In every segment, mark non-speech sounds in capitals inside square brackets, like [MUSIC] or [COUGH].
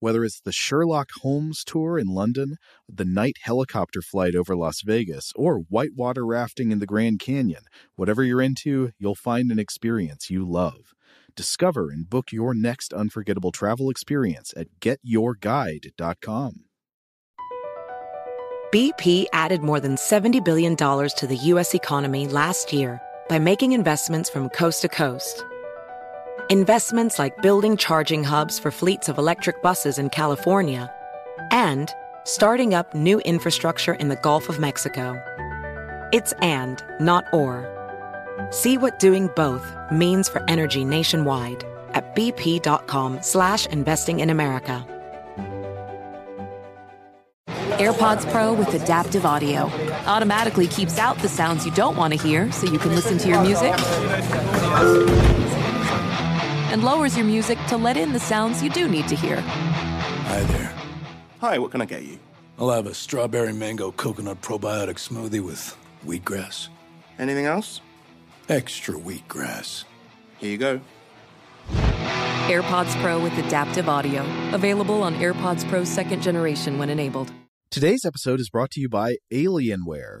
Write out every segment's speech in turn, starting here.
Whether it's the Sherlock Holmes tour in London, the night helicopter flight over Las Vegas, or whitewater rafting in the Grand Canyon, whatever you're into, you'll find an experience you love. Discover and book your next unforgettable travel experience at getyourguide.com. BP added more than $70 billion to the U.S. economy last year by making investments from coast to coast. Investments like building charging hubs for fleets of electric buses in California and starting up new infrastructure in the Gulf of Mexico. It's and, not or. See what doing both means for energy nationwide at bp.com slash investing in America. AirPods Pro with adaptive audio automatically keeps out the sounds you don't want to hear so you can listen to your music and lowers your music to let in the sounds you do need to hear. Hi there. Hi, what can I get you? I'll have a strawberry mango coconut probiotic smoothie with wheatgrass. Anything else? Extra wheatgrass. Here you go. AirPods Pro with adaptive audio. Available on AirPods Pro second generation when enabled. Today's episode is brought to you by Alienware.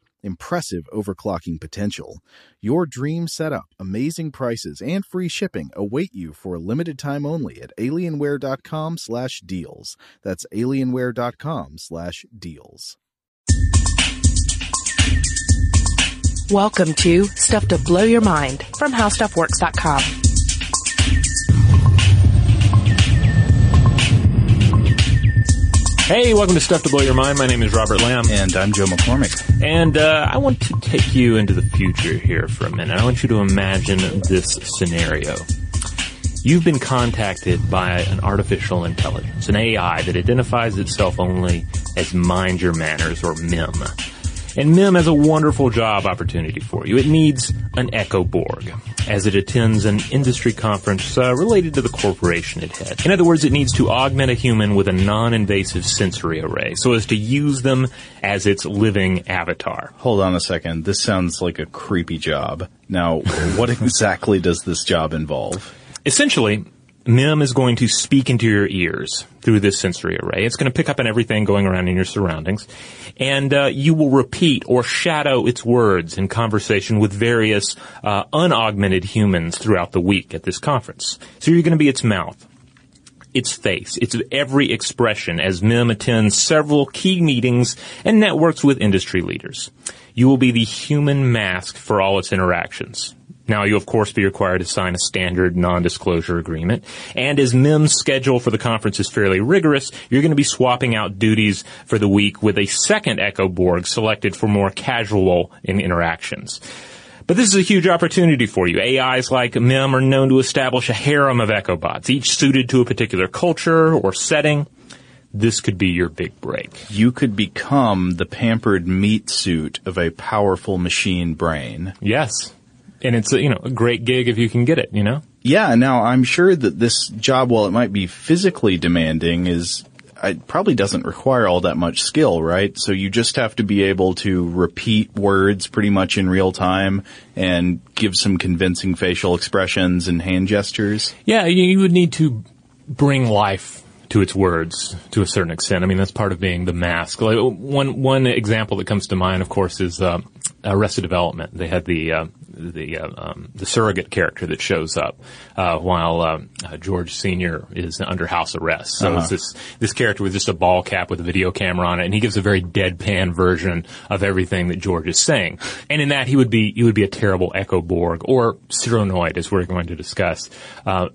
impressive overclocking potential. Your dream setup, amazing prices, and free shipping await you for a limited time only at alienware.com slash deals. That's alienware.com slash deals. Welcome to Stuff to Blow Your Mind from HowStuffWorks.com. Hey, welcome to Stuff to Blow Your Mind. My name is Robert Lamb. And I'm Joe McCormick. And uh, I want to take you into the future here for a minute. I want you to imagine this scenario. You've been contacted by an artificial intelligence, an AI that identifies itself only as Mind Your Manners or MIM. And MIM has a wonderful job opportunity for you. It needs an Echoborg as it attends an industry conference uh, related to the corporation it heads. In other words, it needs to augment a human with a non-invasive sensory array so as to use them as its living avatar. Hold on a second. This sounds like a creepy job. Now, what [LAUGHS] exactly does this job involve? Essentially, MIM is going to speak into your ears through this sensory array. It's going to pick up on everything going around in your surroundings, and uh, you will repeat or shadow its words in conversation with various uh, unaugmented humans throughout the week at this conference. So you're going to be its mouth, its face, its every expression as MIM attends several key meetings and networks with industry leaders. You will be the human mask for all its interactions. Now, you of course be required to sign a standard non-disclosure agreement. And as MIM's schedule for the conference is fairly rigorous, you're going to be swapping out duties for the week with a second Echoborg selected for more casual in interactions. But this is a huge opportunity for you. AIs like MIM are known to establish a harem of EchoBots, each suited to a particular culture or setting. This could be your big break. You could become the pampered meat suit of a powerful machine brain. Yes and it's a, you know a great gig if you can get it. You know. Yeah. Now I'm sure that this job, while it might be physically demanding, is it probably doesn't require all that much skill, right? So you just have to be able to repeat words pretty much in real time and give some convincing facial expressions and hand gestures. Yeah, you would need to bring life to its words to a certain extent. I mean, that's part of being the mask. Like one one example that comes to mind, of course, is uh, Arrested Development. They had the uh, the uh, um, the surrogate character that shows up uh, while uh, uh, George Senior is under house arrest. So Uh-huh. it's this this character with just a ball cap with a video camera on it, and he gives a very deadpan version of everything that George is saying. And in that, he would be he would be a terrible Echoborg or Cyranoid, as we're going to discuss. Uh,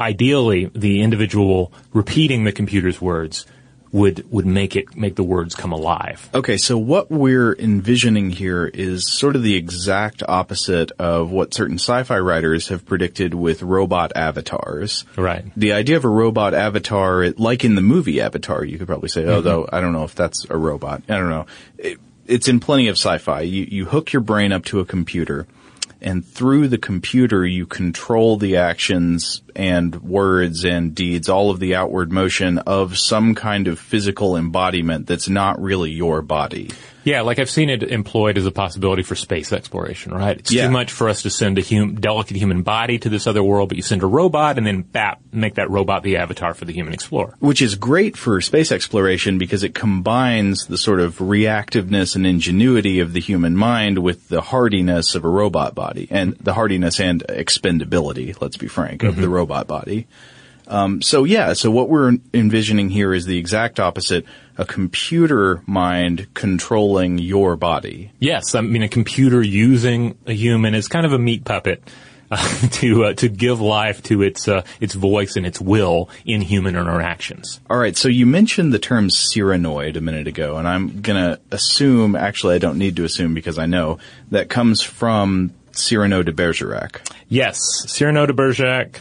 ideally, the individual repeating the computer's words would would make it make the words come alive. Okay, so what we're envisioning here is sort of the exact opposite of what certain sci-fi writers have predicted with robot avatars. Right. The idea of a robot avatar, like in the movie Avatar, you could probably say, Mm-hmm. although I don't know if that's a robot. I don't know. It, it's in plenty of sci-fi. You, you hook your brain up to a computer and through the computer you control the actions and words and deeds, all of the outward motion of some kind of physical embodiment that's not really your body. Yeah, like I've seen it employed as a possibility for space exploration, right? It's Yeah. too much for us to send a hum- delicate human body to this other world, but you send a robot and then bap, make that robot the avatar for the human explorer. Which is great for space exploration because it combines the sort of reactiveness and ingenuity of the human mind with the hardiness of a robot body and the hardiness and expendability, let's be frank, of the mm-hmm. robot body. Um, so yeah, so what we're envisioning here is the exact opposite, a computer mind controlling your body. Yes, I mean a computer using a human is kind of a meat puppet uh, [LAUGHS] to uh, to give life to its uh, its voice and its will in human interactions. All right, so you mentioned the term Cyranoid a minute ago, and I'm gonna assume, actually I don't need to assume because I know, that comes from Cyrano de Bergerac. Yes, Cyrano de Bergerac,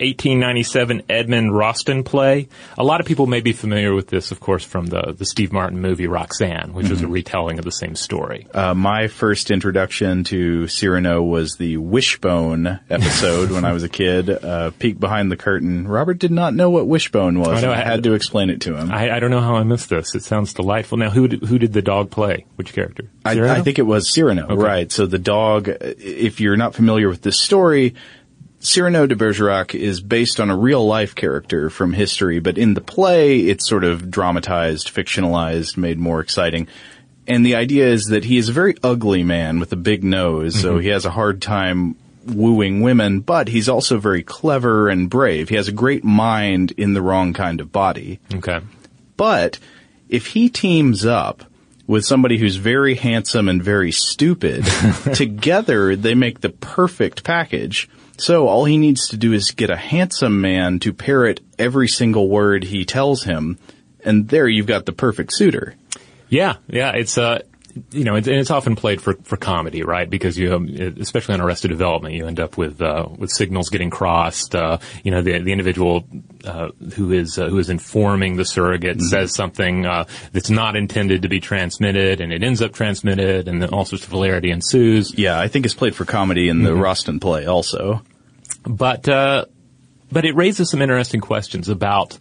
1897 Edmond Rostand play. A lot of people may be familiar with this, of course, from the, the Steve Martin movie Roxanne, which was a retelling of the same story. Uh, my first introduction to Cyrano was the Wishbone episode when I was a kid. Uh, peek behind the curtain. Robert did not know what Wishbone was. I know, I I- had to explain it to him. I, I don't know how I missed this. It sounds delightful. Now, who did, who did the dog play? Which character? I, I think it was Cyrano, right? So the dog, if you're not familiar with this story, Cyrano de Bergerac is based on a real life character from history, but in the play, it's sort of dramatized, fictionalized, made more exciting. And the idea is that he is a very ugly man with a big nose, so mm-hmm. he has a hard time wooing women, but he's also very clever and brave. He has a great mind in the wrong kind of body. Okay. But if he teams up with somebody who's very handsome and very stupid, [LAUGHS] together they make the perfect package. So all he needs to do is get a handsome man to parrot every single word he tells him, and there you've got the perfect suitor. Yeah, yeah, it's uh, you know, it's, and it's often played for for comedy, right? Because you, especially on Arrested Development, you end up with uh, with signals getting crossed. Uh, you know, the the individual uh, who is uh, who is informing the surrogate says something uh, that's not intended to be transmitted, and it ends up transmitted, and then all sorts of hilarity ensues. Yeah, I think it's played for comedy in the Rostand play also. But uh, but it raises some interesting questions about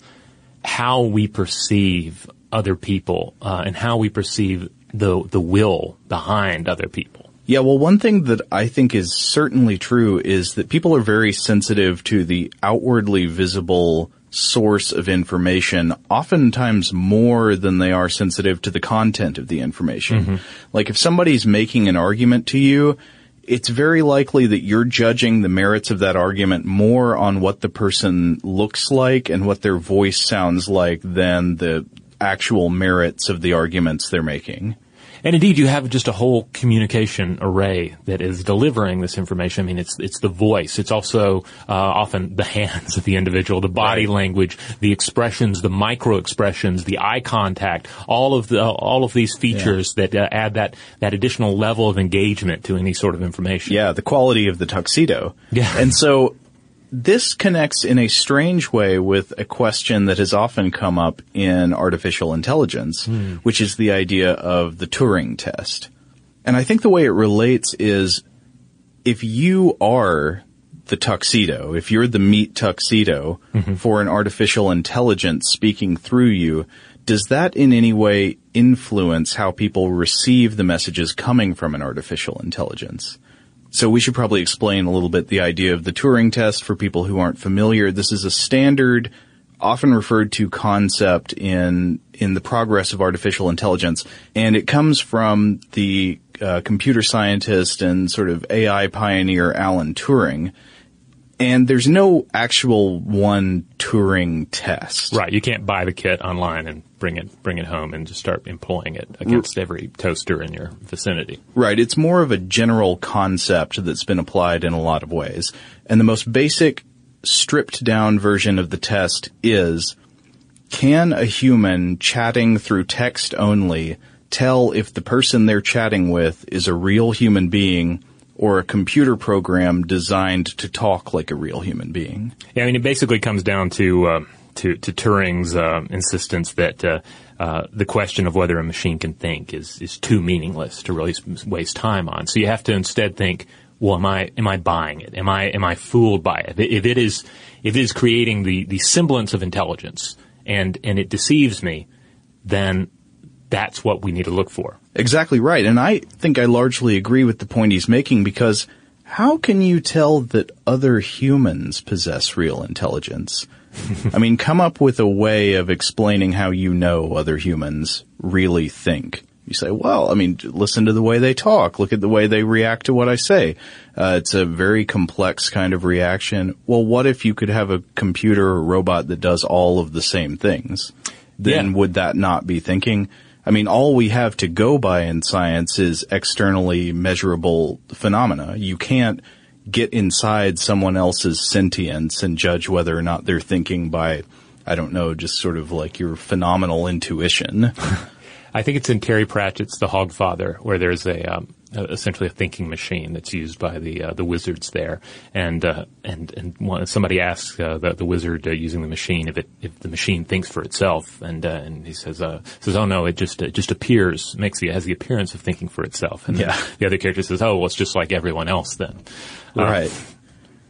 how we perceive other people uh, and how we perceive the the will behind other people. Yeah, well, one thing that I think is certainly true is that people are very sensitive to the outwardly visible source of information, oftentimes more than they are sensitive to the content of the information. Mm-hmm. Like if somebody's making an argument to you, it's very likely that you're judging the merits of that argument more on what the person looks like and what their voice sounds like than the actual merits of the arguments they're making. And indeed, you have just a whole communication array that is delivering this information. I mean, it's it's the voice. It's also uh, often the hands of the individual, the body language, the expressions, the micro expressions, the eye contact. All of the all of these features that uh, add that that additional level of engagement to any sort of information. Yeah, the quality of the tuxedo. Yeah. And so this connects in a strange way with a question that has often come up in artificial intelligence, hmm. which is the idea of the Turing test. And I think the way it relates is if you are the tuxedo, if you're the meat tuxedo mm-hmm. for an artificial intelligence speaking through you, does that in any way influence how people receive the messages coming from an artificial intelligence? So we should probably explain a little bit the idea of the Turing test for people who aren't familiar. This is a standard, often referred to concept in in the progress of artificial intelligence, and it comes from the uh, computer scientist and sort of AI pioneer Alan Turing. And there's no actual one Turing test. Right. You can't buy the kit online and bring it bring it home and just start employing it against every toaster in your vicinity. Right. It's more of a general concept that's been applied in a lot of ways. And the most basic stripped down version of the test is, can a human chatting through text only tell if the person they're chatting with is a real human being or a computer program designed to talk like a real human being? Yeah, I mean, it basically comes down to uh, to, to Turing's uh, insistence that uh, uh, the question of whether a machine can think is is too meaningless to really waste time on. So you have to instead think, well, am I am I buying it? Am I am I fooled by it? If it is if it is creating the the semblance of intelligence and and it deceives me, then that's what we need to look for. Exactly right. And I think I largely agree with the point he's making because how can you tell that other humans possess real intelligence? [LAUGHS] I mean, come up with a way of explaining how you know other humans really think. You say, well, I mean, listen to the way they talk. Look at the way they react to what I say. Uh, it's a very complex kind of reaction. Well, what if you could have a computer or robot that does all of the same things? Then Yeah. would that not be thinking? I mean, all we have to go by in science is externally measurable phenomena. You can't get inside someone else's sentience and judge whether or not they're thinking by, I don't know, just sort of like your phenomenal intuition. [LAUGHS] I think it's in Terry Pratchett's The Hogfather, where there's a um, essentially a thinking machine that's used by the uh, the wizards there, and uh, and and one, somebody asks uh, the, the wizard uh, using the machine if it if the machine thinks for itself, and uh, and he says uh, says oh no, it just it just appears makes the has the appearance of thinking for itself, and Yeah. the other character says oh well it's just like everyone else then, Uh, Right.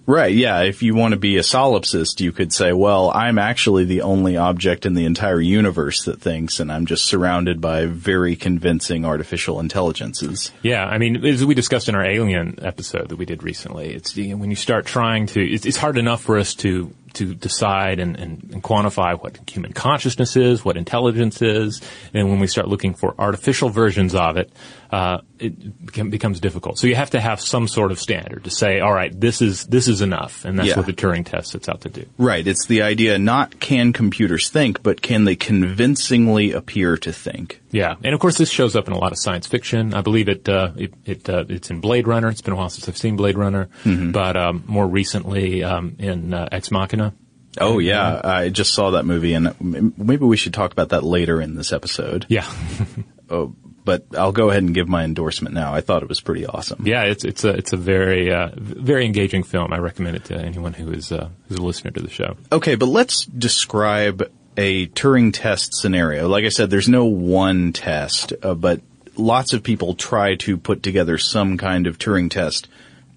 Right, yeah. If you want to be a solipsist, you could say, well, I'm actually the only object in the entire universe that thinks, and I'm just surrounded by very convincing artificial intelligences. Yeah, I mean, as we discussed in our Alien episode that we did recently, it's you know, when you start trying to, it's, it's hard enough for us to to decide and, and, and quantify what human consciousness is, what intelligence is, and when we start looking for artificial versions of it, uh, it become, becomes difficult. So you have to have some sort of standard to say, all right, this is this is enough, and that's Yeah. what the Turing test sets out to do. Right, it's the idea not can computers think, but can they convincingly appear to think? Yeah, and of course this shows up in a lot of science fiction. I believe it uh, it, it uh, it's in Blade Runner. It's been a while since I've seen Blade Runner, but um, more recently um, in uh, Ex Machina. Oh yeah, I just saw that movie and maybe we should talk about that later in this episode. Yeah, Oh, but I'll go ahead and give my endorsement now. I thought it was pretty awesome. yeah, it's it's a it's a very uh, very engaging film. I recommend it to anyone who is uh, who's a listener to the show. Okay, but let's describe a Turing test scenario. Like I said, there's no one test, uh, but lots of people try to put together some kind of Turing test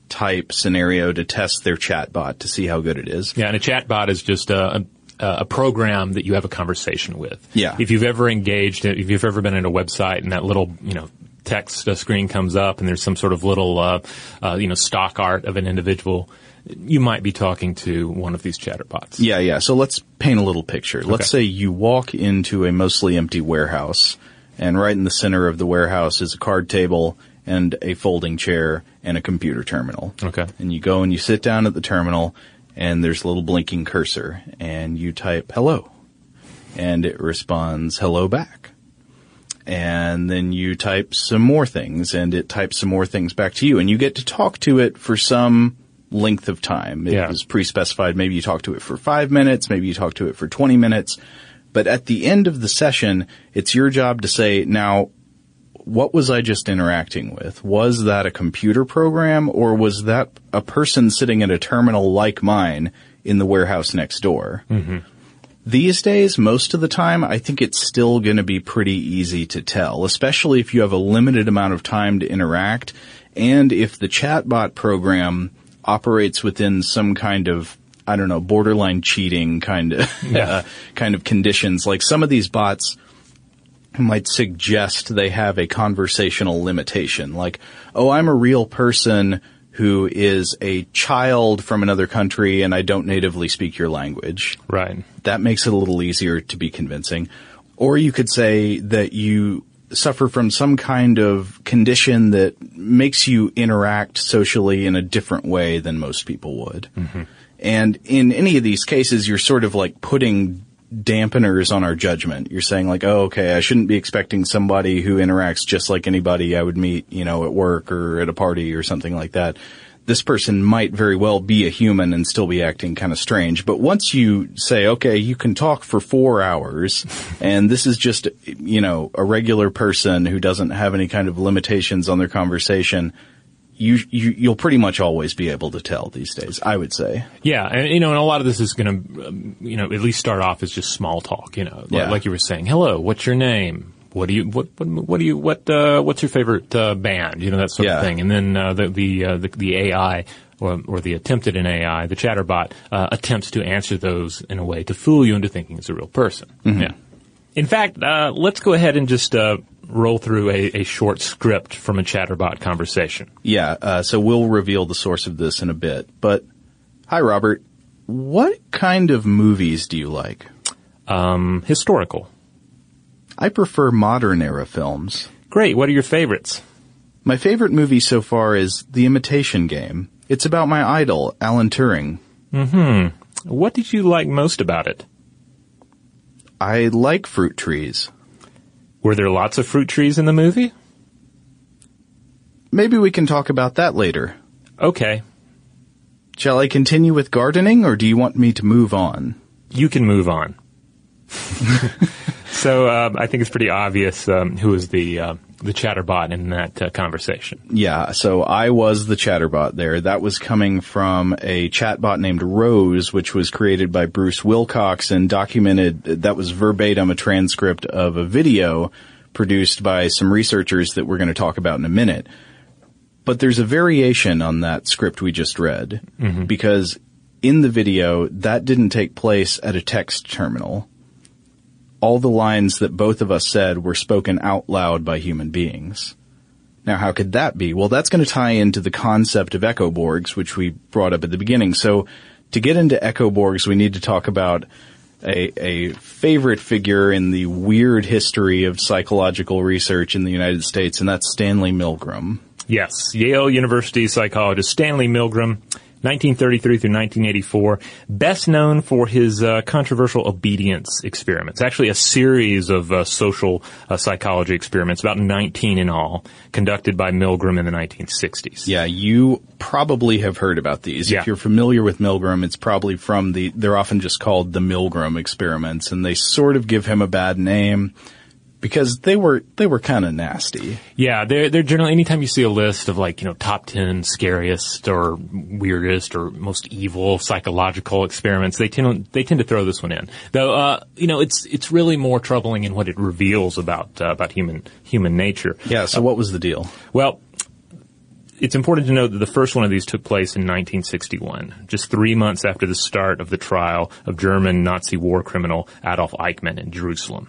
type scenario to test their chatbot to see how good it is. Yeah, and a chatbot is just a, a, a program that you have a conversation with. Yeah. If you've ever engaged, if you've ever been in a website and that little, you know, text uh, screen comes up and there's some sort of little, uh, uh, you know, stock art of an individual, you might be talking to one of these chatterbots. Yeah, yeah. So let's paint a little picture. Let's say you walk into a mostly empty warehouse, and right in the center of the warehouse is a card table and a folding chair and a computer terminal. Okay. And you go and you sit down at the terminal, and there's a little blinking cursor, and you type hello, and it responds hello back. And then you type some more things, and it types some more things back to you, and you get to talk to it for some length of time. It Yeah. was pre-specified. Maybe you talk to it for five minutes, maybe you talk to it for 20 minutes. But at the end of the session, it's your job to say, now, what was I just interacting with? Was that a computer program or was that a person sitting at a terminal like mine in the warehouse next door? Mm-hmm. These days, most of the time, I think it's still going to be pretty easy to tell, especially if you have a limited amount of time to interact and if the chatbot program operates within some kind of I don't know, borderline cheating kind of Yeah. [LAUGHS] kind of conditions. Like some of these bots might suggest they have a conversational limitation, like, oh, I'm a real person who is a child from another country and I don't natively speak your language Right. that makes it a little easier to be convincing. Or you could say that you suffer from some kind of condition that makes you interact socially in a different way than most people would. Mm-hmm. And in any of these cases, you're sort of like putting dampeners on our judgment. You're saying like, oh, okay, I shouldn't be expecting somebody who interacts just like anybody I would meet, you know, at work or at a party or something like that. this person might very well be a human and still be acting kind of strange. But once you say, okay, you can talk for four hours [LAUGHS] and this is just, you know, a regular person who doesn't have any kind of limitations on their conversation, you, you you'll pretty much always be able to tell these days. I would say. Yeah, and you know, and a lot of this is going to, um, you know, at least start off as just small talk. You know, Yeah. like, like you were saying, hello, what's your name? What do you what what, what do you what uh, what's your favorite uh, band? You know that sort Yeah. of thing. And then uh, the the, uh, the the AI or, or the attempted an AI, the chatterbot uh, attempts to answer those in a way to fool you into thinking it's a real person. Yeah. In fact, uh, let's go ahead and just uh, roll through a, a short script from a chatterbot conversation. Yeah. Uh, so we'll reveal the source of this in a bit. But hi, Robert. What kind of movies do you like? Um, historical. I prefer modern era films. Great. What are your favorites? My favorite movie so far is The Imitation Game. It's about my idol, Alan Turing. Hmm. What did you like most about it? I like fruit trees. Were there lots of fruit trees in the movie? Maybe we can talk about that later. Okay. Shall I continue with gardening or do you want me to move on? You can move on. [LAUGHS] so uh, I think it's pretty obvious um, who was the uh, the chatterbot in that uh, conversation. Yeah, so I was the chatterbot there. That was coming from a chatbot named Rose, which was created by Bruce Wilcox and documented, that was verbatim a transcript of a video produced by some researchers that we're going to talk about in a minute. But there's a variation on that script we just read, because in the video, that didn't take place at a text terminal. All the lines that both of us said were spoken out loud by human beings. Now, how could that be? Well, that's going to tie into the concept of echoborgs, which we brought up at the beginning. So, to get into echoborgs, we need to talk about a, a favorite figure in the weird history of psychological research in the United States, and that's Stanley Milgram. Yes, Yale University psychologist Stanley Milgram, 1933 through 1984, best known for his uh, controversial obedience experiments. Actually, a series of uh, social uh, psychology experiments, about 19 in all, conducted by Milgram in the 1960s. Yeah, you probably have heard about these. Yeah. If you're familiar with Milgram, it's probably from the, they're often just called the Milgram experiments, and they sort of give him a bad name because they were, they were kind of nasty. Yeah, they're they're generally anytime you see a list of like you know top ten scariest or weirdest or most evil psychological experiments, they tend they tend to throw this one in. Though uh, you know it's it's really more troubling in what it reveals about uh, about human human nature. Yeah, so what was the deal? Well, it's important to note that the first one of these took place in 1961, just three months after the start of the trial of German Nazi war criminal Adolf Eichmann in Jerusalem.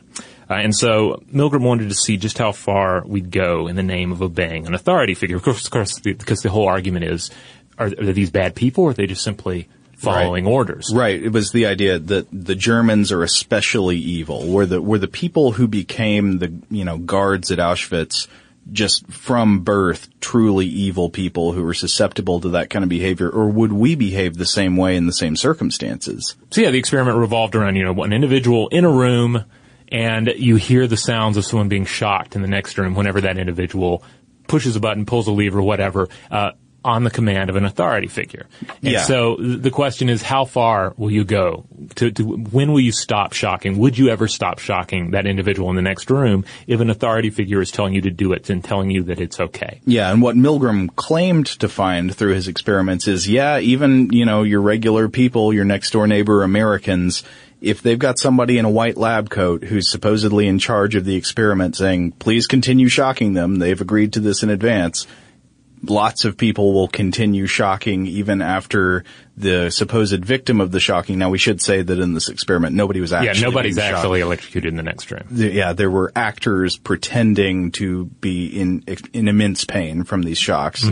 Uh, and so Milgram wanted to see just how far we'd go in the name of obeying an authority figure. Of course, of course the, because the whole argument is, are, are these bad people or are they just simply following orders? Right. It was the idea that the Germans are especially evil. Were the were the people who became the you know guards at Auschwitz just from birth truly evil people who were susceptible to that kind of behavior, or would we behave the same way in the same circumstances? So yeah, the experiment revolved around, you know, an individual in a room and you hear the sounds of someone being shocked in the next room whenever that individual pushes a button, pulls a lever, whatever, uh, on the command of an authority figure. And Yeah. so the question is, how far will you go? To, to when will you stop shocking? Would you ever stop shocking that individual in the next room if an authority figure is telling you to do it and telling you that it's okay? Yeah, and what Milgram claimed to find through his experiments is, yeah, even, you know, your regular people, your next door neighbor Americans, if they've got somebody in a white lab coat who's supposedly in charge of the experiment saying, please continue shocking them, they've agreed to this in advance, lots of people will continue shocking even after the supposed victim of the shocking. Now we should say that in this experiment, nobody was actually yeah, nobody's actually electrocuted in the next room. yeah, there were actors pretending to be in in immense pain from these shocks.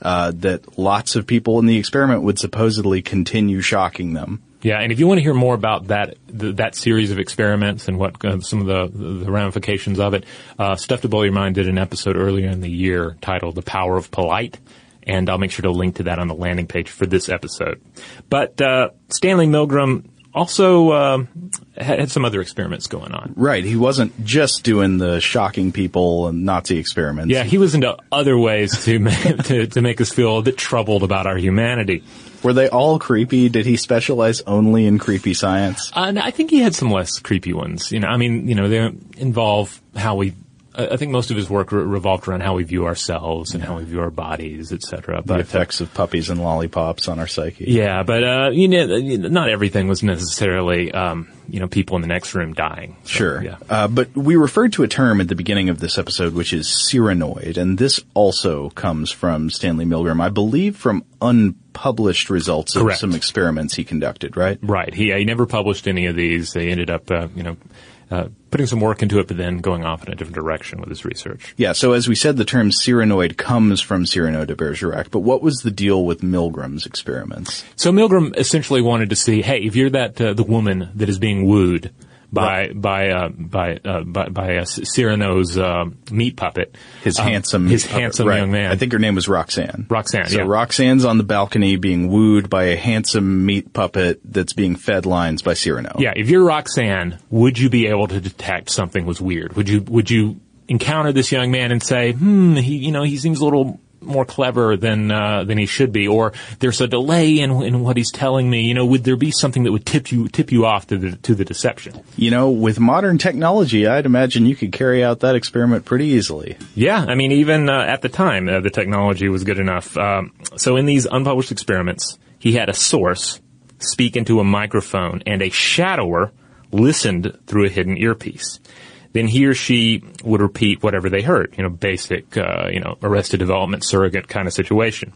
Uh, that lots of people in the experiment would supposedly continue shocking them. Yeah, and if you want to hear more about that th- that series of experiments and what uh, some of the, the ramifications of it, uh, Stuff to Blow Your Mind did an episode earlier in the year titled "The Power of Polite," and I'll make sure to link to that on the landing page for this episode. But uh, Stanley Milgram also um, had, had some other experiments going on. Right. He wasn't just doing the shocking people and Nazi experiments. Yeah, he was into other ways to [LAUGHS] make, to, to make us feel a bit troubled about our humanity. Were they all creepy? Did he specialize only in creepy science? Uh, and I think he had some less creepy ones. You know, I mean, you know, they involve how we. I think most of his work re- revolved around how we view ourselves and how we view our bodies, etc. The effects of puppies and lollipops on our psyche. Yeah, but uh, you know, not everything was necessarily um, you know people in the next room dying. So, Sure. Yeah. Uh, but we referred to a term at the beginning of this episode, which is cyranoid, and this also comes from Stanley Milgram, I believe from unpublished results of Correct. some experiments he conducted, right? Right. He, he never published any of these. They ended up, uh, you know, uh, putting some work into it, but then going off in a different direction with his research. Yeah, so as we said, the term cyranoid comes from Cyrano de Bergerac, but what was the deal with Milgram's experiments? So Milgram essentially wanted to see, hey, if you're that uh, the woman that is being wooed by by uh, by uh, by, by uh, Cyrano's uh, meat puppet, His um, handsome, his puppet, handsome right. young man. I think her name was Roxanne. Roxanne, So yeah. Roxanne's on the balcony being wooed by a handsome meat puppet that's being fed lines by Cyrano. Yeah, if you're Roxanne, would you be able to detect something was weird? Would you would you encounter this young man and say, hmm, he you know he seems a little more clever than uh, than he should be, or there's a delay in, in what he's telling me. You know, would there be something that would tip you tip you off to the to the deception? You know, with modern technology, I'd imagine you could carry out that experiment pretty easily. Yeah, I mean, even uh, at the time, uh, the technology was good enough. Um, so in these unpublished experiments, he had a source speak into a microphone, and a shadower listened through a hidden earpiece. Then he or she would repeat whatever they heard, you know, basic, uh, you know, arrested development surrogate kind of situation.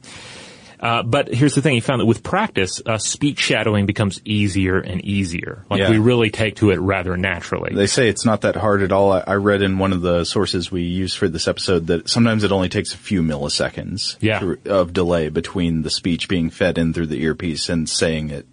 Uh, but here's the thing: he found that with practice, uh, speech shadowing becomes easier and easier. Like Yeah. we really take to it rather naturally. They say it's not that hard at all. I, I read in one of the sources we used for this episode that sometimes it only takes a few milliseconds Yeah. to- of delay between the speech being fed in through the earpiece and saying it.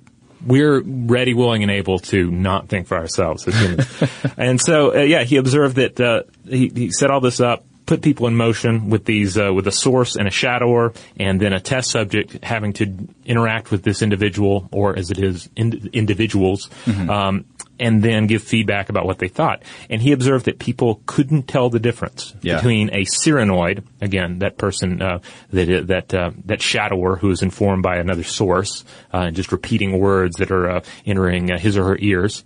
We're ready, willing, and able to not think for ourselves as humans. [LAUGHS] and so, uh, yeah, he observed that uh, he, he set all this up, put people in motion with these uh, with a source and a shadower, and then a test subject having to interact with this individual, or as it is, ind- individuals. Um, and then give feedback about what they thought. And he observed that people couldn't tell the difference Yeah. between a cyranoid, again, that person, uh, that, that, uh, that shadower who is informed by another source, uh, and just repeating words that are, uh, entering uh, his or her ears,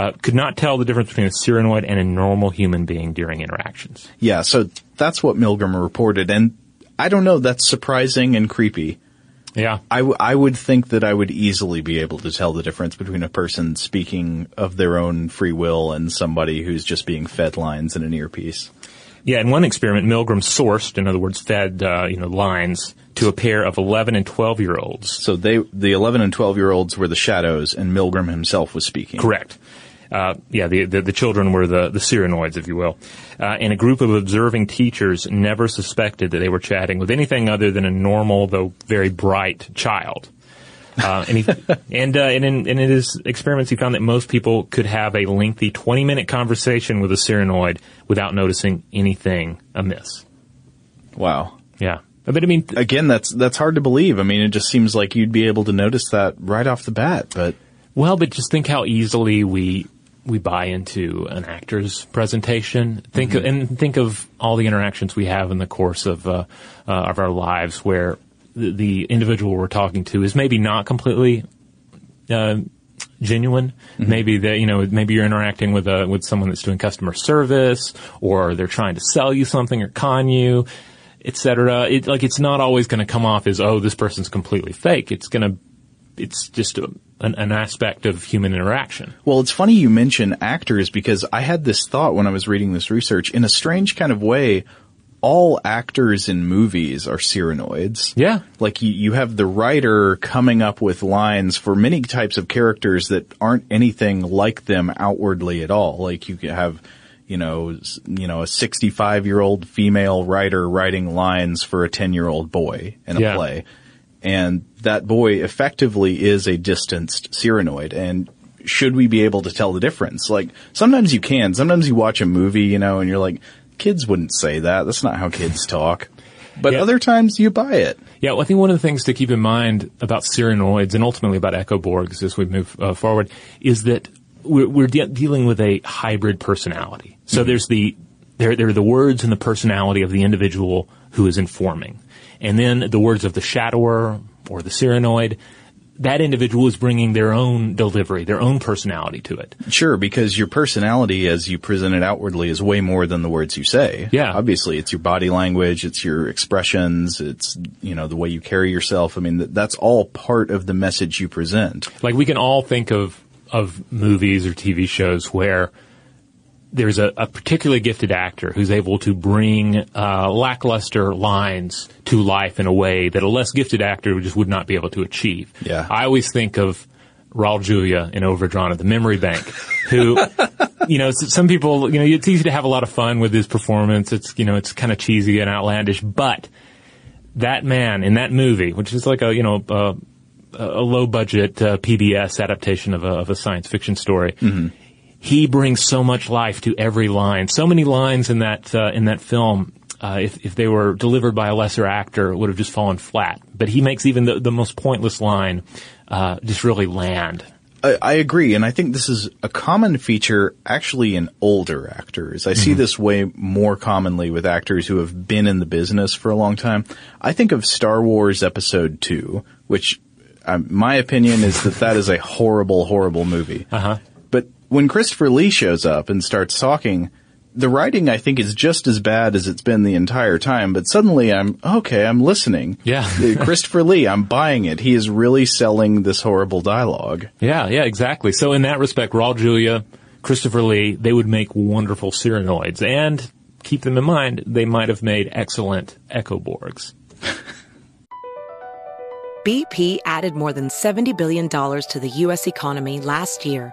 uh, could not tell the difference between a cyranoid and a normal human being during interactions. Yeah, so that's what Milgram reported, and I don't know, that's surprising and creepy. Yeah. I, w- I would think that I would easily be able to tell the difference between a person speaking of their own free will and somebody who's just being fed lines in an earpiece. Yeah, in one experiment, Milgram sourced, in other words, fed, uh, you know, lines to a pair of 11 and 12 year olds. So they, the 11 and 12 year olds were the shadows, and Milgram himself was speaking. Correct. Uh, yeah, the, the the children were the the cyranoids, if you will, uh, and a group of observing teachers never suspected that they were chatting with anything other than a normal, though very bright child. Uh, and he, [LAUGHS] and, uh, and, in, and in his experiments, he found that most people could have a lengthy 20 minute conversation with a cyranoid without noticing anything amiss. Wow. Yeah. But I mean, Again, that's, that's hard to believe. I mean, it just seems like you'd be able to notice that right off the bat, but Well, but just think how easily we we buy into an actor's presentation. Think of, and think of all the interactions we have in the course of uh, uh, of our lives, where the, the individual we're talking to is maybe not completely uh, genuine. Maybe that you know maybe you're interacting with a with someone that's doing customer service, or they're trying to sell you something or con you. Etc. It like it's not always going to come off as oh this person's completely fake. It's going to it's just a, an, an aspect of human interaction. Well, it's funny you mention actors because I had this thought when I was reading this research. In a strange kind of way, all actors in movies are cyranoids. Yeah. Like you, you have the writer coming up with lines for many types of characters that aren't anything like them outwardly at all. Like you have, you know, you know, a 65 year old female writer writing lines for a 10 year old boy in a Yeah. play. And that boy effectively is a distanced cyranoid. And should we be able to tell the difference? Like sometimes you can. Sometimes you watch a movie, you know, and you're like, kids wouldn't say that. That's not how kids talk. but Yeah. other times you buy it. Yeah, well, I think one of the things to keep in mind about Cyranoids and ultimately about Echoborgs as we move uh, forward is that we're, we're de- dealing with a hybrid personality. So there's the there there are the words and the personality of the individual who is informing, and then the words of the shadower or the Cyranoid. That individual is bringing their own delivery, their own personality to it. Sure, because your personality as you present it outwardly is way more than the words you say. Yeah. Obviously, it's your body language, it's your expressions, it's, you know, the way you carry yourself. I mean, th- that's all part of the message you present. Like we can all think of of movies or TV shows where there's a, a particularly gifted actor who's able to bring uh, lackluster lines to life in a way that a less gifted actor just would not be able to achieve. Yeah. I always think of Raul Julia in Overdrawn at the Memory Bank, who, [LAUGHS] you know, some people, you know, it's easy to have a lot of fun with his performance. It's, you know, it's kind of cheesy and outlandish, but that man in that movie, which is like a, you know, uh, a low budget uh, PBS adaptation of a, of a science fiction story. He brings so much life to every line. So many lines in that uh, in that film. Uh, if if they were delivered by a lesser actor, would have just fallen flat. But he makes even the, the most pointless line uh, just really land. I, I agree, and I think this is a common feature actually in older actors. I see this way more commonly with actors who have been in the business for a long time. I think of Star Wars Episode 2, which um, my opinion is that that is a horrible, horrible movie. Uh-huh. But when Christopher Lee shows up and starts talking, the writing I think is just as bad as it's been the entire time, but suddenly I'm, okay, I'm listening. Yeah. [LAUGHS] Christopher Lee, I'm buying it. He is really selling this horrible dialogue. Yeah, yeah, exactly. So in that respect, Raul Julia, Christopher Lee, they would make wonderful Cyranoids. And keep them in mind, they might have made excellent Echoborgs. BP added more than $70 billion to the U.S. economy last year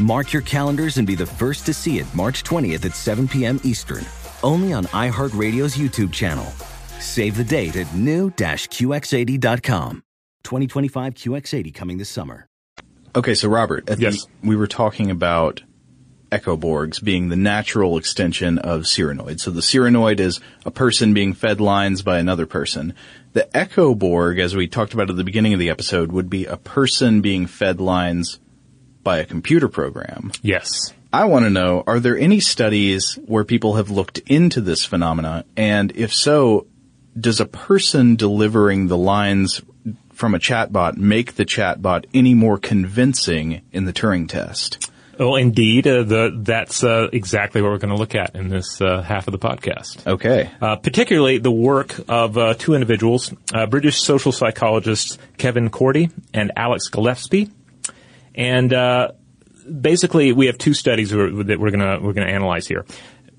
Mark your calendars and be the first to see it March 20th at 7 p.m. Eastern, only on iHeartRadio's YouTube channel. Save the date at new-QX80.com. 2025 QX80 coming this summer. Okay, so Robert, at Yes. the, we were talking about echoborgs being the natural extension of Cyranoid. So the Cyranoid is a person being fed lines by another person. The echoborg, as we talked about at the beginning of the episode, would be a person being fed lines by a computer program. Yes. I want to know, are there any studies where people have looked into this phenomena? And if so, does a person delivering the lines from a chatbot make the chatbot any more convincing in the Turing test? Well, indeed, uh, the, that's uh, exactly what we're going to look at in this uh, half of the podcast. Okay. Uh, particularly the work of uh, two individuals, uh, British social psychologists Kevin Corti and Alex Gillespie, and uh, basically we have two studies that we're gonna we're gonna analyze here.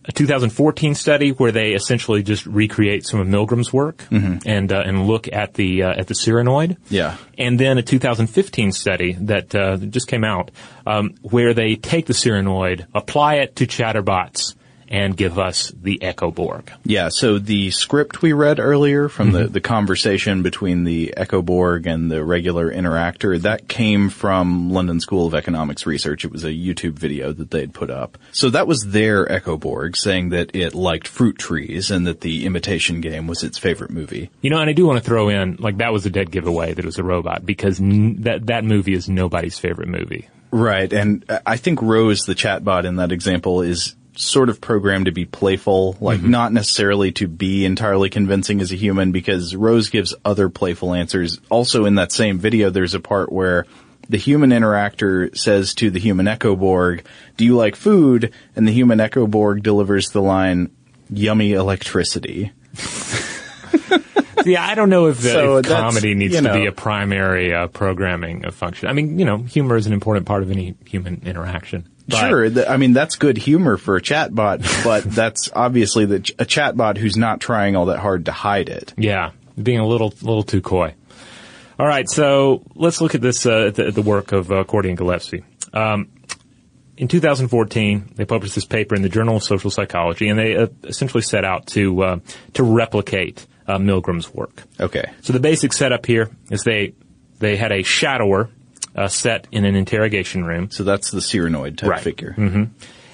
A 2014 study where they essentially just recreate some of Milgram's work and uh, and look at the uh, at the Cyranoid. Yeah. And then a 2015 study that uh, just came out um, where they take the Cyranoid, apply it to chatterbots, and give us the Echoborg. Yeah, so the script we read earlier from the, mm-hmm. the conversation between the Echoborg and the regular interactor, that came from London School of Economics Research. It was a YouTube video that they'd put up. So that was their Echoborg saying that it liked fruit trees and that the imitation game was its favorite movie. You know, and I do want to throw in, like, that was a dead giveaway that it was a robot because n- that, that movie is nobody's favorite movie. Right, and I think Rose, the chatbot in that example, is sort of programmed to be playful, like not necessarily to be entirely convincing as a human because Rose gives other playful answers. Also in that same video, there's a part where the human interactor says to the human Echoborg, do you like food? And the human Echoborg delivers the line, yummy electricity. [LAUGHS] yeah, I don't know if, the, So if comedy needs you to be a primary uh, programming uh, function. I mean, you know, humor is an important part of any human interaction. But- Sure, th- I mean that's good humor for a chatbot, but [LAUGHS] that's obviously the, ch- a chatbot who's not trying all that hard to hide it. Yeah, being a little little too coy. All right, so let's look at this uh, the, the work of uh, Corti and Gillespie. Um, in 2014, they published this paper in the Journal of Social Psychology, and they uh, essentially set out to uh, to replicate uh, Milgram's work. Okay. So the basic setup here is they they had a shadower uh, set in an interrogation room. So that's the Cyranoid type figure. hmm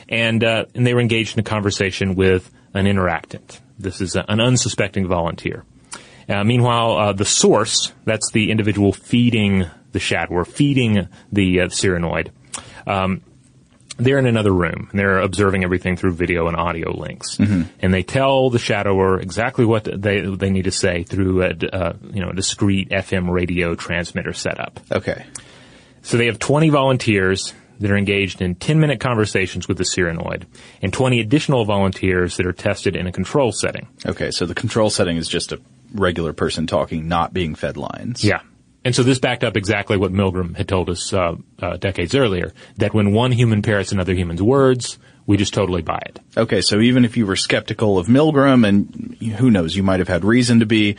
And uh, and they were engaged in a conversation with an interactant. This is a, an unsuspecting volunteer. Uh, meanwhile, uh, the source, that's the individual feeding the shadower, feeding the uh, Cyranoid, um, they're in another room and they're observing everything through video and audio links. Mhm. And they tell the shadower exactly what they they need to say through a uh, you know a discrete FM radio transmitter setup. Okay. So they have 20 volunteers that are engaged in 10 minute conversations with the Cyranoid and 20 additional volunteers that are tested in a control setting. Okay, so the control setting is just a regular person talking, not being fed lines. Yeah. And so this backed up exactly what Milgram had told us uh, uh, decades earlier, that when one human parrots another human's words, we just totally buy it. Okay, so even if you were skeptical of Milgram, and who knows, you might have had reason to be,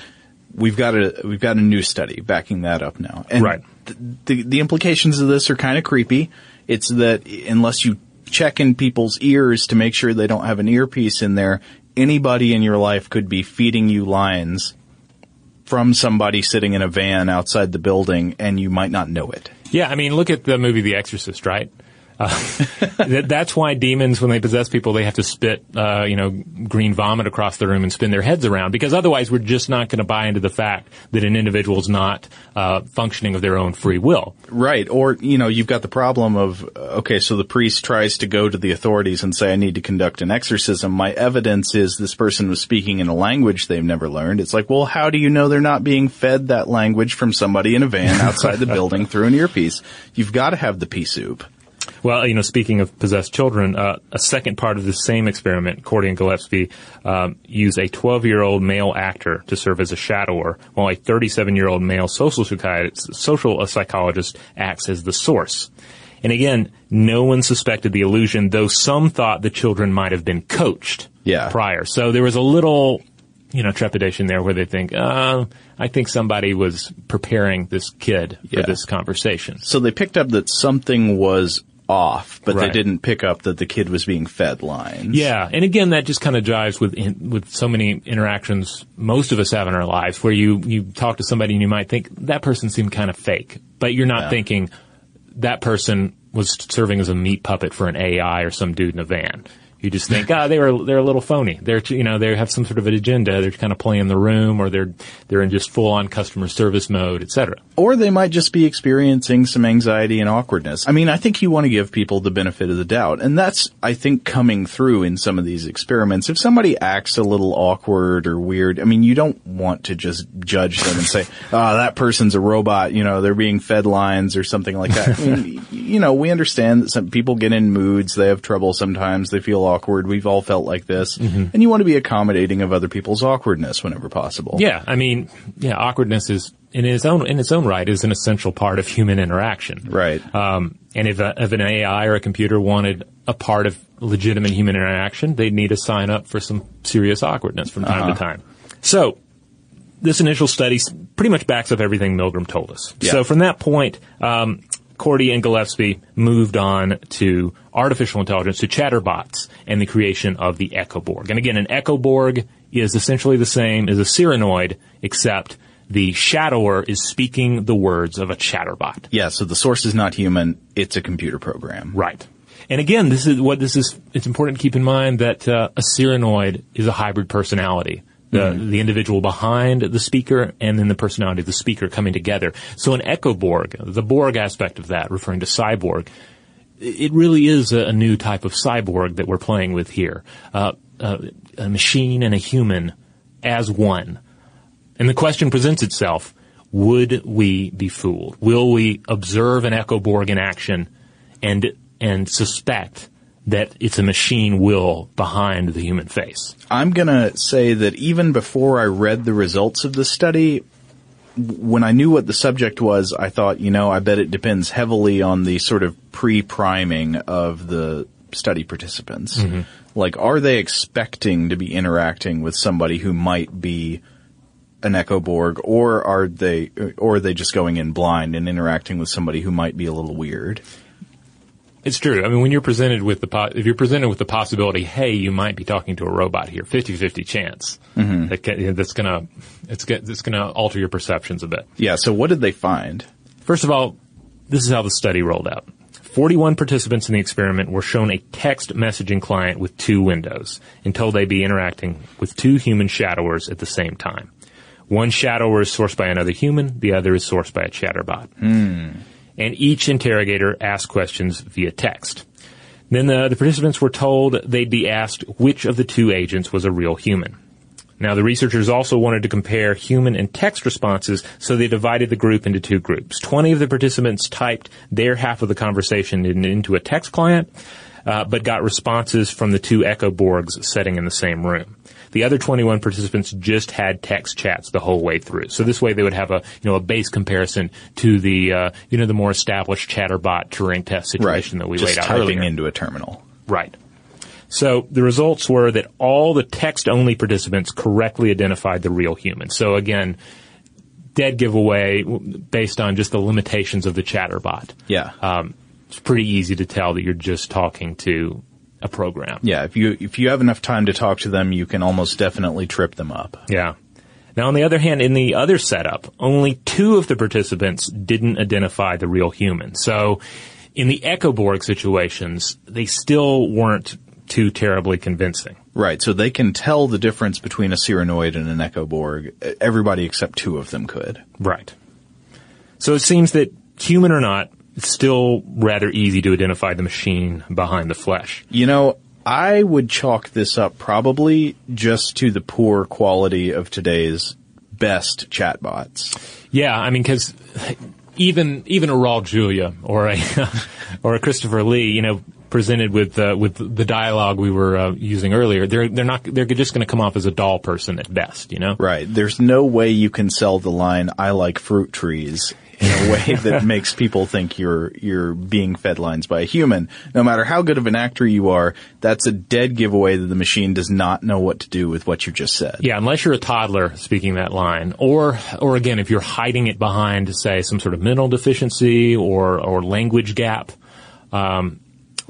we've got a we've got a new study backing that up now. And Right. Th- the the implications of this are kind of creepy. It's that unless you check in people's ears to make sure they don't have an earpiece in there, anybody in your life could be feeding you lines from somebody sitting in a van outside the building, and you might not know it. Yeah, I mean, look at the movie The Exorcist, right? Uh, that, that's why demons, when they possess people, they have to spit, uh, you know, green vomit across the room and spin their heads around because otherwise we're just not going to buy into the fact that an individual's not uh, functioning of their own free will. Right. Or, you know, you've got the problem of, okay, so the priest tries to go to the authorities and say, I need to conduct an exorcism. My evidence is this person was speaking in a language they've never learned. It's like, well, how do you know they're not being fed that language from somebody in a van [LAUGHS] outside the building through an earpiece? You've got to have the pea soup. Well, you know, speaking of possessed children, uh, a second part of the same experiment, Corti and Gillespie um, use a 12-year-old male actor to serve as a shadower, while a 37-year-old male social, social psychologist acts as the source. And again, no one suspected the illusion, though some thought the children might have been coached Yeah. prior. So there was a little, you know, trepidation there where they think, uh, I think somebody was preparing this kid for this conversation. So they picked up that something was off, but they didn't pick up that the kid was being fed lines. Yeah, and again, that just kind of jives with in, with so many interactions most of us have in our lives, where you you talk to somebody and you might think that person seemed kind of fake, but you're not Yeah. thinking that person was serving as a meat puppet for an AI or some dude in a van. You just think, ah, they were they're a little phony. They're you know they have some sort of an agenda. They're kind of playing the room, or they're they're in just full on customer service mode, etc. Or they might just be experiencing some anxiety and awkwardness. I mean, I think you want to give people the benefit of the doubt. And that's, I think, coming through in some of these experiments. If somebody acts a little awkward or weird, I mean, you don't want to just judge them and say, oh, [LAUGHS] that person's a robot, you know, they're being fed lines or something like that. I mean, [LAUGHS] you know, we understand that some people get in moods, they have trouble sometimes, they feel awkward. We've all felt like this. And you want to be accommodating of other people's awkwardness whenever possible. Yeah, I mean, yeah, awkwardness is in its own in its own right is an essential part of human interaction. Right. Um, and if, a, if an AI or a computer wanted a part of legitimate human interaction, they'd need to sign up for some serious awkwardness from time Uh-huh. to time. So, this initial study pretty much backs up everything Milgram told us. Yeah. So from that point, um, Corti and Gillespie moved on to artificial intelligence, to chatterbots, and the creation of the Echoborg. And again, an Echoborg is essentially the same as a Cyranoid, except the shadower is speaking the words of a chatterbot. Yeah, so the source is not human, it's a computer program. Right. And again, this is what this is. It's important to keep in mind that uh, a Cyranoid is a hybrid personality. The, the individual behind the speaker and then the personality of the speaker coming together. So an echoborg, the Borg aspect of that, referring to cyborg, it really is a, a new type of cyborg that we're playing with here. Uh, uh, a machine and a human as one. And the question presents itself, would we be fooled? Will we observe an Echoborg in action and, and suspect that it's a machine will behind the human face? I'm gonna say that even before I read the results of the study, when I knew what the subject was, I thought, you know, I bet it depends heavily on the sort of pre-priming of the study participants. Mhm. Like, are they expecting to be interacting with somebody who might be an Echoborg, or are they, or are they just going in blind and interacting with somebody who might be a little weird? It's true. I mean, when you're presented with the, po- if you're presented with the possibility, hey, you might be talking to a robot here, 50-50 chance. Mhm. That ca- that's gonna, it's, it's gonna alter your perceptions a bit. Yeah, so what did they find? First of all, this is how the study rolled out. 41 participants in the experiment were shown a text messaging client with two windows and told they'd be interacting with two human shadowers at the same time. One shadower is sourced by another human, the other is sourced by a chatterbot. Hmm. And each interrogator asked questions via text. Then the, the participants were told they'd be asked which of the two agents was a real human. Now, the researchers also wanted to compare human and text responses, so they divided the group into two groups. 20 of the participants typed their half of the conversation in, into a text client, uh, but got responses from the two Echoborgs sitting in the same room. The other 21 participants just had text chats the whole way through. So this way they would have a, you know, a base comparison to the, uh, you know, the more established chatterbot Turing test situation that we Just laid out typing earlier. into a terminal. Right. So the results were that all the text-only participants correctly identified the real human. So again, dead giveaway based on just the limitations of the chatterbot. Yeah. Um, it's pretty easy to tell that you're just talking to a program. Yeah, if you if you have enough time to talk to them, you can almost definitely trip them up. Yeah. Now, on the other hand, in the other setup, only two of the participants didn't identify the real human. So, in the Echoborg situations, they still weren't too terribly convincing. Right, so they can tell the difference between a Cyranoid and an Echoborg. Everybody except two of them could. Right. So it seems that human or not, it's still rather easy to identify the machine behind the flesh. You know, I would chalk this up probably just to the poor quality of today's best chatbots. Yeah, I mean, because even even a Raul Julia or a [LAUGHS] or a Christopher Lee, you know, presented with uh, with the dialogue we were uh, using earlier, they're they're not they're just going to come off as a doll person at best, you know. Right. There's no way you can sell the line "I like fruit trees" in a way [LAUGHS] that makes people think you're you're being fed lines by a human. No matter how good of an actor you are, that's a dead giveaway that the machine does not know what to do with what you just said. Yeah, unless you're a toddler speaking that line, or or again, if you're hiding it behind, say, some sort of mental deficiency or or language gap, um,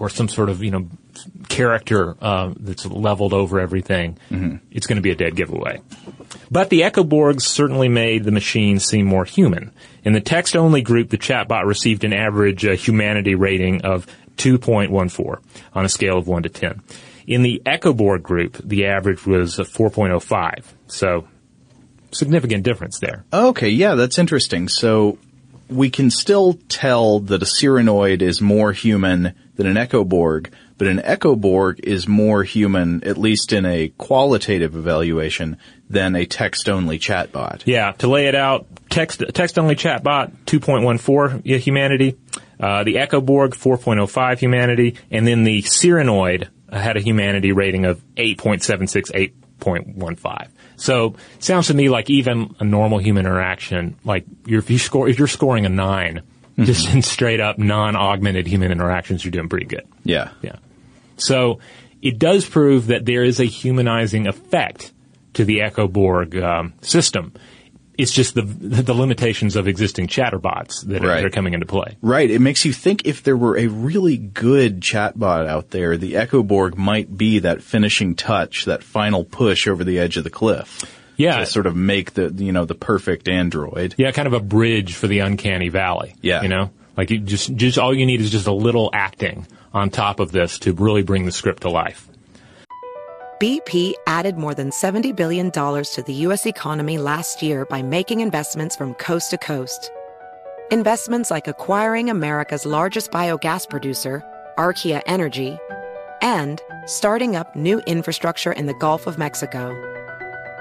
or some sort of you know character uh, that's leveled over everything, it's going to be a dead giveaway. But the Echoborgs certainly made the machine seem more human. In the text-only group, the chatbot received an average uh, humanity rating of 2.14 on a scale of 1 to 10. In the Echoborg group, the average was uh, 4.05. So, significant difference there. Okay, yeah, that's interesting. So we can still tell that a Cyranoid is more human than an Echoborg, but an Echoborg is more human, at least in a qualitative evaluation, than a text-only chatbot. Yeah, to lay it out, text text only chatbot 2.14 humanity, uh, the Echoborg 4.05 humanity, and then the Cyranoid had a humanity rating of 8.76, 8.15. So sounds to me like even a normal human interaction, like if you score if you're scoring a 9 just in straight up non-augmented human interactions, you're doing pretty good. Yeah. Yeah. So it does prove that there is a humanizing effect to the Echoborg um, system. It's just the [LAUGHS] the limitations of existing chatterbots that are, that are coming into play. Right. It makes you think if there were a really good chatbot out there, the Echoborg might be that finishing touch, that final push over the edge of the cliff. Yeah. To sort of make the, you know, the perfect android. Yeah, kind of a bridge for the uncanny valley. Yeah. You know? Like you just just all you need is just a little acting on top of this to really bring the script to life. BP added more than $70 billion to the U.S. economy last year by making investments from coast to coast. Investments like acquiring America's largest biogas producer, Archaea Energy, and starting up new infrastructure in the Gulf of Mexico.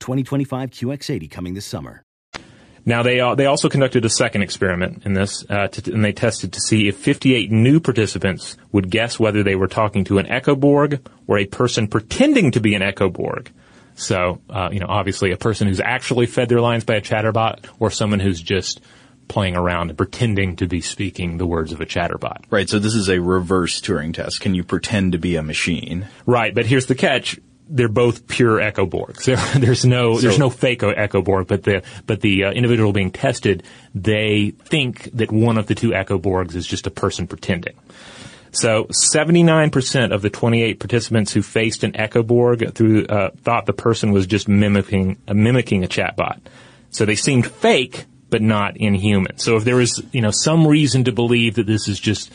2025 QX80 coming this summer. Now they uh, they also conducted a second experiment in this, uh, to, and they tested to see if 58 new participants would guess whether they were talking to an Echoborg or a person pretending to be an Echoborg. So, uh, you know, obviously a person who's actually fed their lines by a chatterbot, or someone who's just playing around and pretending to be speaking the words of a chatterbot. Right, so this is a reverse Turing test. Can you pretend to be a machine? Right, but here's the catch. They're both pure echoborgs. There, [LAUGHS] there's no there's no fake echoborg, but the but the uh, individual being tested, they think that one of the two echoborgs is just a person pretending. So 79% of the 28 participants who faced an echoborg through uh, thought the person was just mimicking uh, mimicking a chatbot. So they seemed fake, but not inhuman. So if there was you know some reason to believe that this is just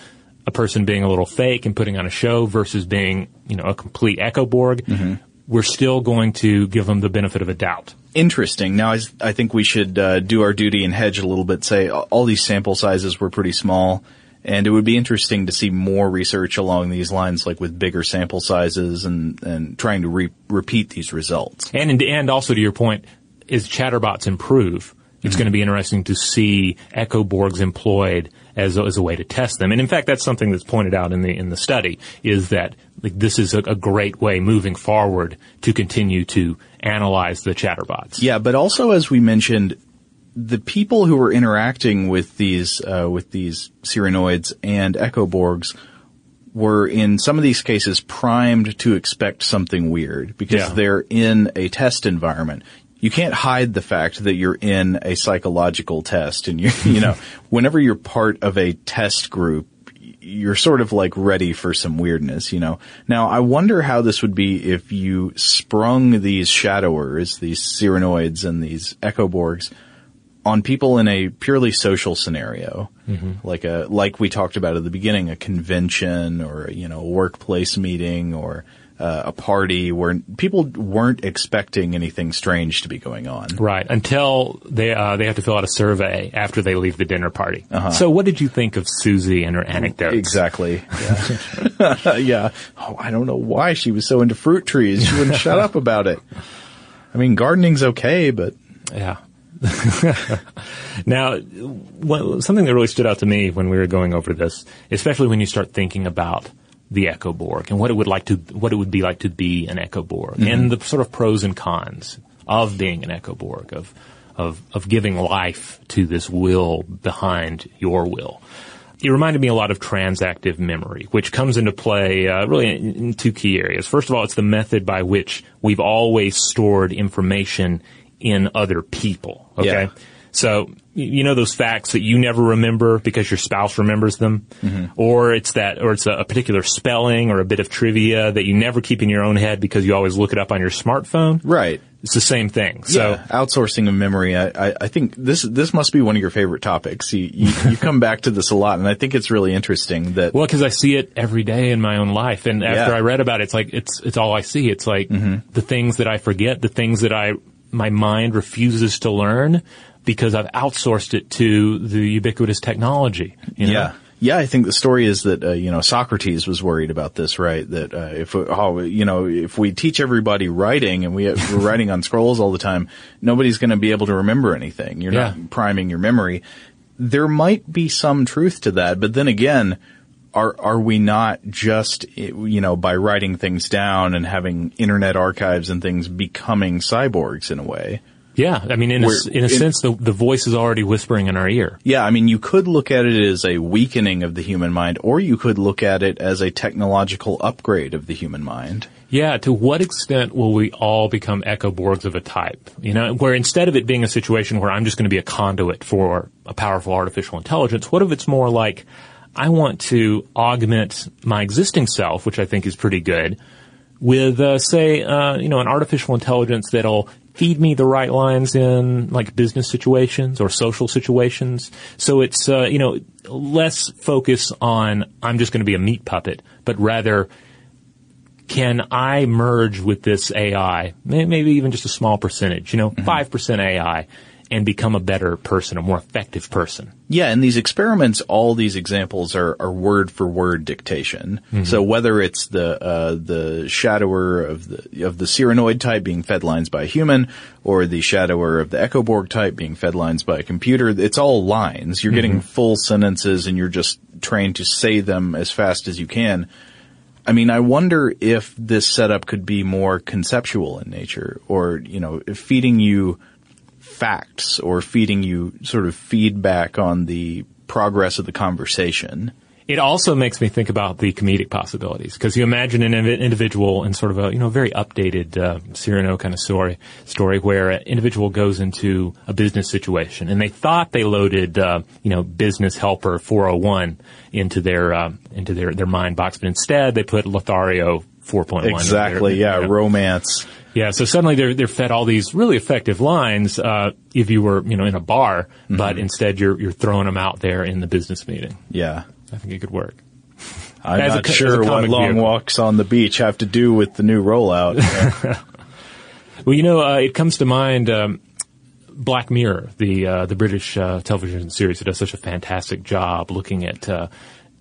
a person being a little fake and putting on a show versus being you know a complete echoborg, we're still going to give them the benefit of a doubt. Interesting. Now, I, I think we should uh, do our duty and hedge a little bit. Say all these sample sizes were pretty small, and it would be interesting to see more research along these lines, like with bigger sample sizes and and trying to re- repeat these results. And and also to your point, as chatterbots improve, it's going to be interesting to see echoborgs employed as a, as a way to test them. And in fact, that's something that's pointed out in the in the study is that like, this is a, a great way moving forward to continue to analyze the chatterbots. Yeah, but also as we mentioned, the people who were interacting with these uh, with these Cyranoids and Echoborgs were in some of these cases primed to expect something weird because Yeah. they're in a test environment. You can't hide the fact that you're in a psychological test and you you know, [LAUGHS] whenever you're part of a test group, you're sort of like ready for some weirdness, you know. Now, I wonder how this would be if you sprung these shadowers, these Cyranoids and these Echoborgs on people in a purely social scenario, Mhm. like a like we talked about at the beginning, a convention or you know a workplace meeting or uh, a party where people weren't expecting anything strange to be going on. Right until they uh, they have to fill out a survey after they leave the dinner party. Uh-huh. So, what did you think of Susie and her anecdotes? Exactly. Yeah. [LAUGHS] yeah. Oh, I don't know why she was so into fruit trees. She wouldn't shut up about it. I mean, gardening's okay, but Yeah. [LAUGHS] now, something that really stood out to me when we were going over this, especially when you start thinking about the Echoborg and what it would like to, what it would be like to be an Echoborg Mhm. and the sort of pros and cons of being an Echoborg, of, of, of giving life to this will behind your will. It reminded me a lot of transactive memory, which comes into play uh, really in, in two key areas. First of all, it's the method by which we've always stored information in other people. Okay. Yeah. So, you know those facts that you never remember because your spouse remembers them? Mhm. Or it's that, or it's a, a particular spelling or a bit of trivia that you never keep in your own head because you always look it up on your smartphone? Right. It's the same thing. So, yeah, outsourcing of memory. I, I, I think this this must be one of your favorite topics. You, you you come [LAUGHS] back to this a lot, and I think it's really interesting that. Well, because I see it every day in my own life, and after Yeah. Mm-hmm. I read about it, it's like it's it's all I see. It's like the things that I forget, the things that I my mind refuses to learn because I've outsourced it to the ubiquitous technology. You know? Yeah. Yeah, I think the story is that uh, you know Socrates was worried about this, right? That uh, if oh, you know if we teach everybody writing and we we're writing on scrolls all the time, nobody's going to be able to remember anything. You're Yeah. not priming your memory. There might be some truth to that, but then again, are are we not just you know by writing things down and having internet archives and things becoming cyborgs in a way? Yeah, I mean, in a, in a in- sense, the the voice is already whispering in our ear. Yeah, I mean, you could look at it as a weakening of the human mind, or you could look at it as a technological upgrade of the human mind. Yeah, to what extent will we all become echoborgs of a type? You know, where instead of it being a situation where I'm just going to be a conduit for a powerful artificial intelligence, what if it's more like I want to augment my existing self, which I think is pretty good, with uh, say, uh, you know, an artificial intelligence that'll feed me the right lines in like business situations or social situations. So it's uh, you know less focus on I'm just going to be a meat puppet, but rather can I merge with this AI, maybe even just a small percentage, you know, 5% AI, and become a better person, a more effective person? Yeah, in these experiments, all these examples are, are word for word dictation. Mhm. So whether it's the uh, the shadower of the of the Cyranoid type being fed lines by a human, or the shadower of the Echoborg type being fed lines by a computer, it's all lines. You're getting Mhm. full sentences, and you're just trained to say them as fast as you can. I mean, I wonder if this setup could be more conceptual in nature, or you know, feeding you facts or feeding you sort of feedback on the progress of the conversation. It also makes me think about the comedic possibilities because you imagine an individual in sort of a you know very updated uh, Cyrano kind of story story where an individual goes into a business situation and they thought they loaded uh, you know business helper 401 into their uh, into their their mind box, but instead they put Lothario 4.1. Exactly. there. Yeah. Romance. Yeah, so suddenly they're they're fed all these really effective lines uh, if you were you know in a bar, but instead you're you're throwing them out there in the business meeting. Yeah. I think it could work. I'm As not a sure what long vehicle. walks on the beach have to do with the new rollout. [LAUGHS] Well, you know, uh, it comes to mind um, Black Mirror, the uh, the British uh, television series that does such a fantastic job looking at.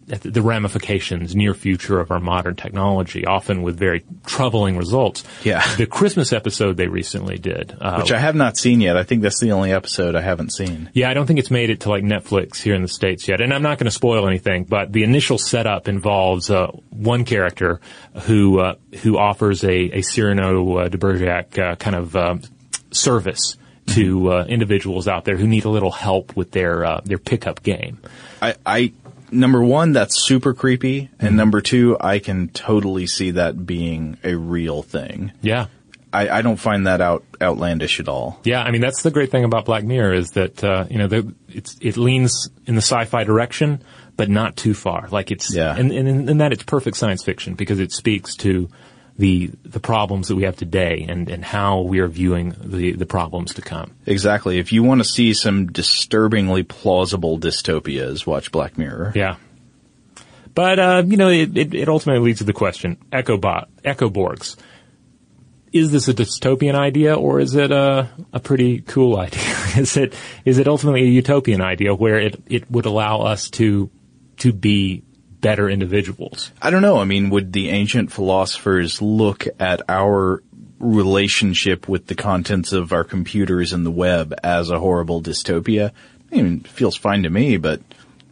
The ramifications, near future of our modern technology, often with very troubling results. Yeah. The Christmas episode they recently did, uh, Which I have not seen yet. I think that's the only episode I haven't seen. Yeah, I don't think it's made it to like Netflix here in the States yet. And I'm not going to spoil anything, but the initial setup involves uh, one character who uh, who offers a, a Cyrano uh, de Bergerac uh, kind of um, service to uh, individuals out there who need a little help with their uh, their pickup game. I, I number one, that's super creepy, Mm-hmm. and number two, I can totally see that being a real thing. Yeah. I, I don't find that out outlandish at all. Yeah, I mean that's the great thing about Black Mirror is that uh, you know the, it's it leans in the sci-fi direction, but not too far. Like it's Yeah. and, and in, in that it's perfect science fiction because it speaks to the the problems that we have today and, and how we are viewing the the problems to come. Exactly. If you want to see some disturbingly plausible dystopias, watch Black Mirror. Yeah. But uh, you know, it, it, it ultimately leads to the question: EchoBot, Echoborgs. Is this a dystopian idea, or is it a a pretty cool [LAUGHS] idea? is it is it ultimately a utopian idea where it it would allow us to to be better individuals? I don't know. I mean, would the ancient philosophers look at our relationship with the contents of our computers and the web as a horrible dystopia? I mean, it feels fine to me, but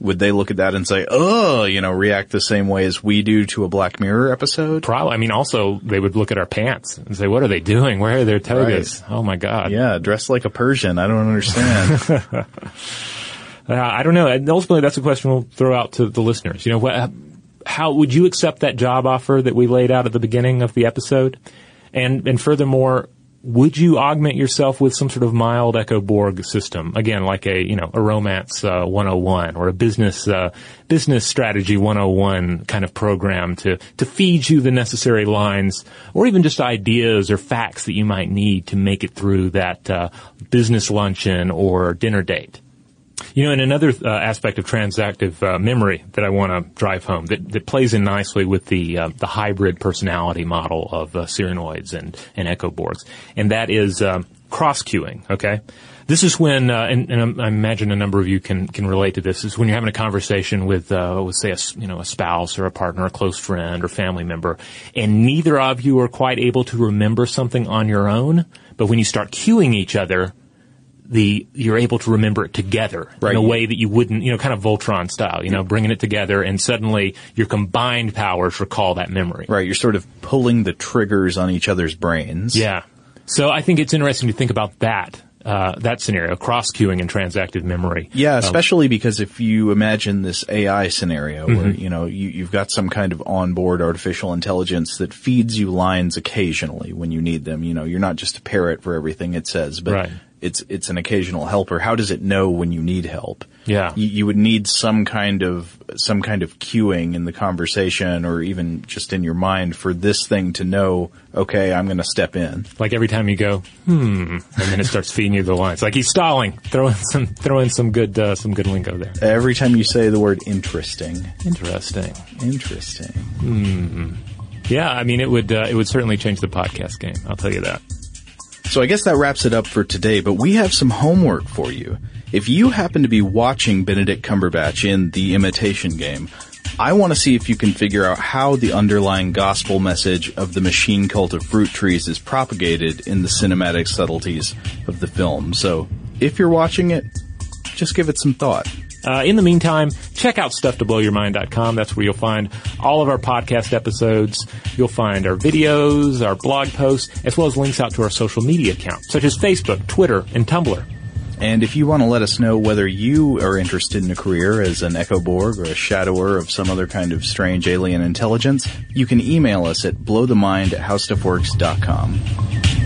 would they look at that and say, oh, you know, react the same way as we do to a Black Mirror episode? Probably. I mean, also they would look at our pants and say, "What are they doing? Where are their togas? Oh my god!" Yeah, dressed like a Persian. I don't understand. [LAUGHS] Uh, I don't know. And ultimately, that's a question we'll throw out to the listeners. You know, how would you accept that job offer that we laid out at the beginning of the episode? And and furthermore, would you augment yourself with some sort of mild Echoborg system? Again, like a you know a romance uh, 101 or a business uh, business strategy 101 kind of program to to feed you the necessary lines, or even just ideas or facts that you might need to make it through that uh, business luncheon or dinner date. You know, and another uh, aspect of transactive uh, memory that I want to drive home that, that plays in nicely with the uh, the hybrid personality model of uh, Cyranoids and and Echoborgs, and that is um, cross cueing. Okay, this is when, uh, and, and I imagine a number of you can can relate to this. Is when you're having a conversation with, uh, with say, a you know, a spouse or a partner, a close friend or family member, and neither of you are quite able to remember something on your own, but when you start cueing each other the you're able to remember it together Right. in a way that you wouldn't, you know, kind of Voltron style, you know, bringing it together and suddenly your combined powers recall that memory. right, you're sort of pulling the triggers on each other's brains. Yeah. So I think it's interesting to think about that, uh, that scenario, cross cueing and transactive memory. Yeah, Uh, especially because if you imagine this AI scenario where, Mhm. you know, you, you've got some kind of onboard artificial intelligence that feeds you lines occasionally when you need them. You know, you're not just a parrot for everything it says, but Right. It's, it's an occasional helper. How does it know when you need help? Yeah. You, you would need some kind of, some kind of cueing in the conversation or even just in your mind for this thing to know, okay, I'm going to step in. Like every time you go, hmm, and then it starts feeding you the lines. Like he's stalling. Throw in some, throw in some good, uh, some good lingo there. Every time you say the word interesting. Interesting. Interesting. Hmm. Yeah, I mean, it would, uh, it would certainly change the podcast game. I'll tell you that. So I guess that wraps it up for today, but we have some homework for you. If you happen to be watching Benedict Cumberbatch in The Imitation Game, I want to see if you can figure out how the underlying gospel message of the machine cult of fruit trees is propagated in the cinematic subtleties of the film. So if you're watching it, just give it some thought. Uh, in the meantime, check out stufftoblowyourmind.com. That's where you'll find all of our podcast episodes. You'll find our videos, our blog posts, as well as links out to our social media accounts, such as Facebook, Twitter, and Tumblr. And if you want to let us know whether you are interested in a career as an Echoborg or a shadower of some other kind of strange alien intelligence, you can email us at blowthemind at howstuffworks.com.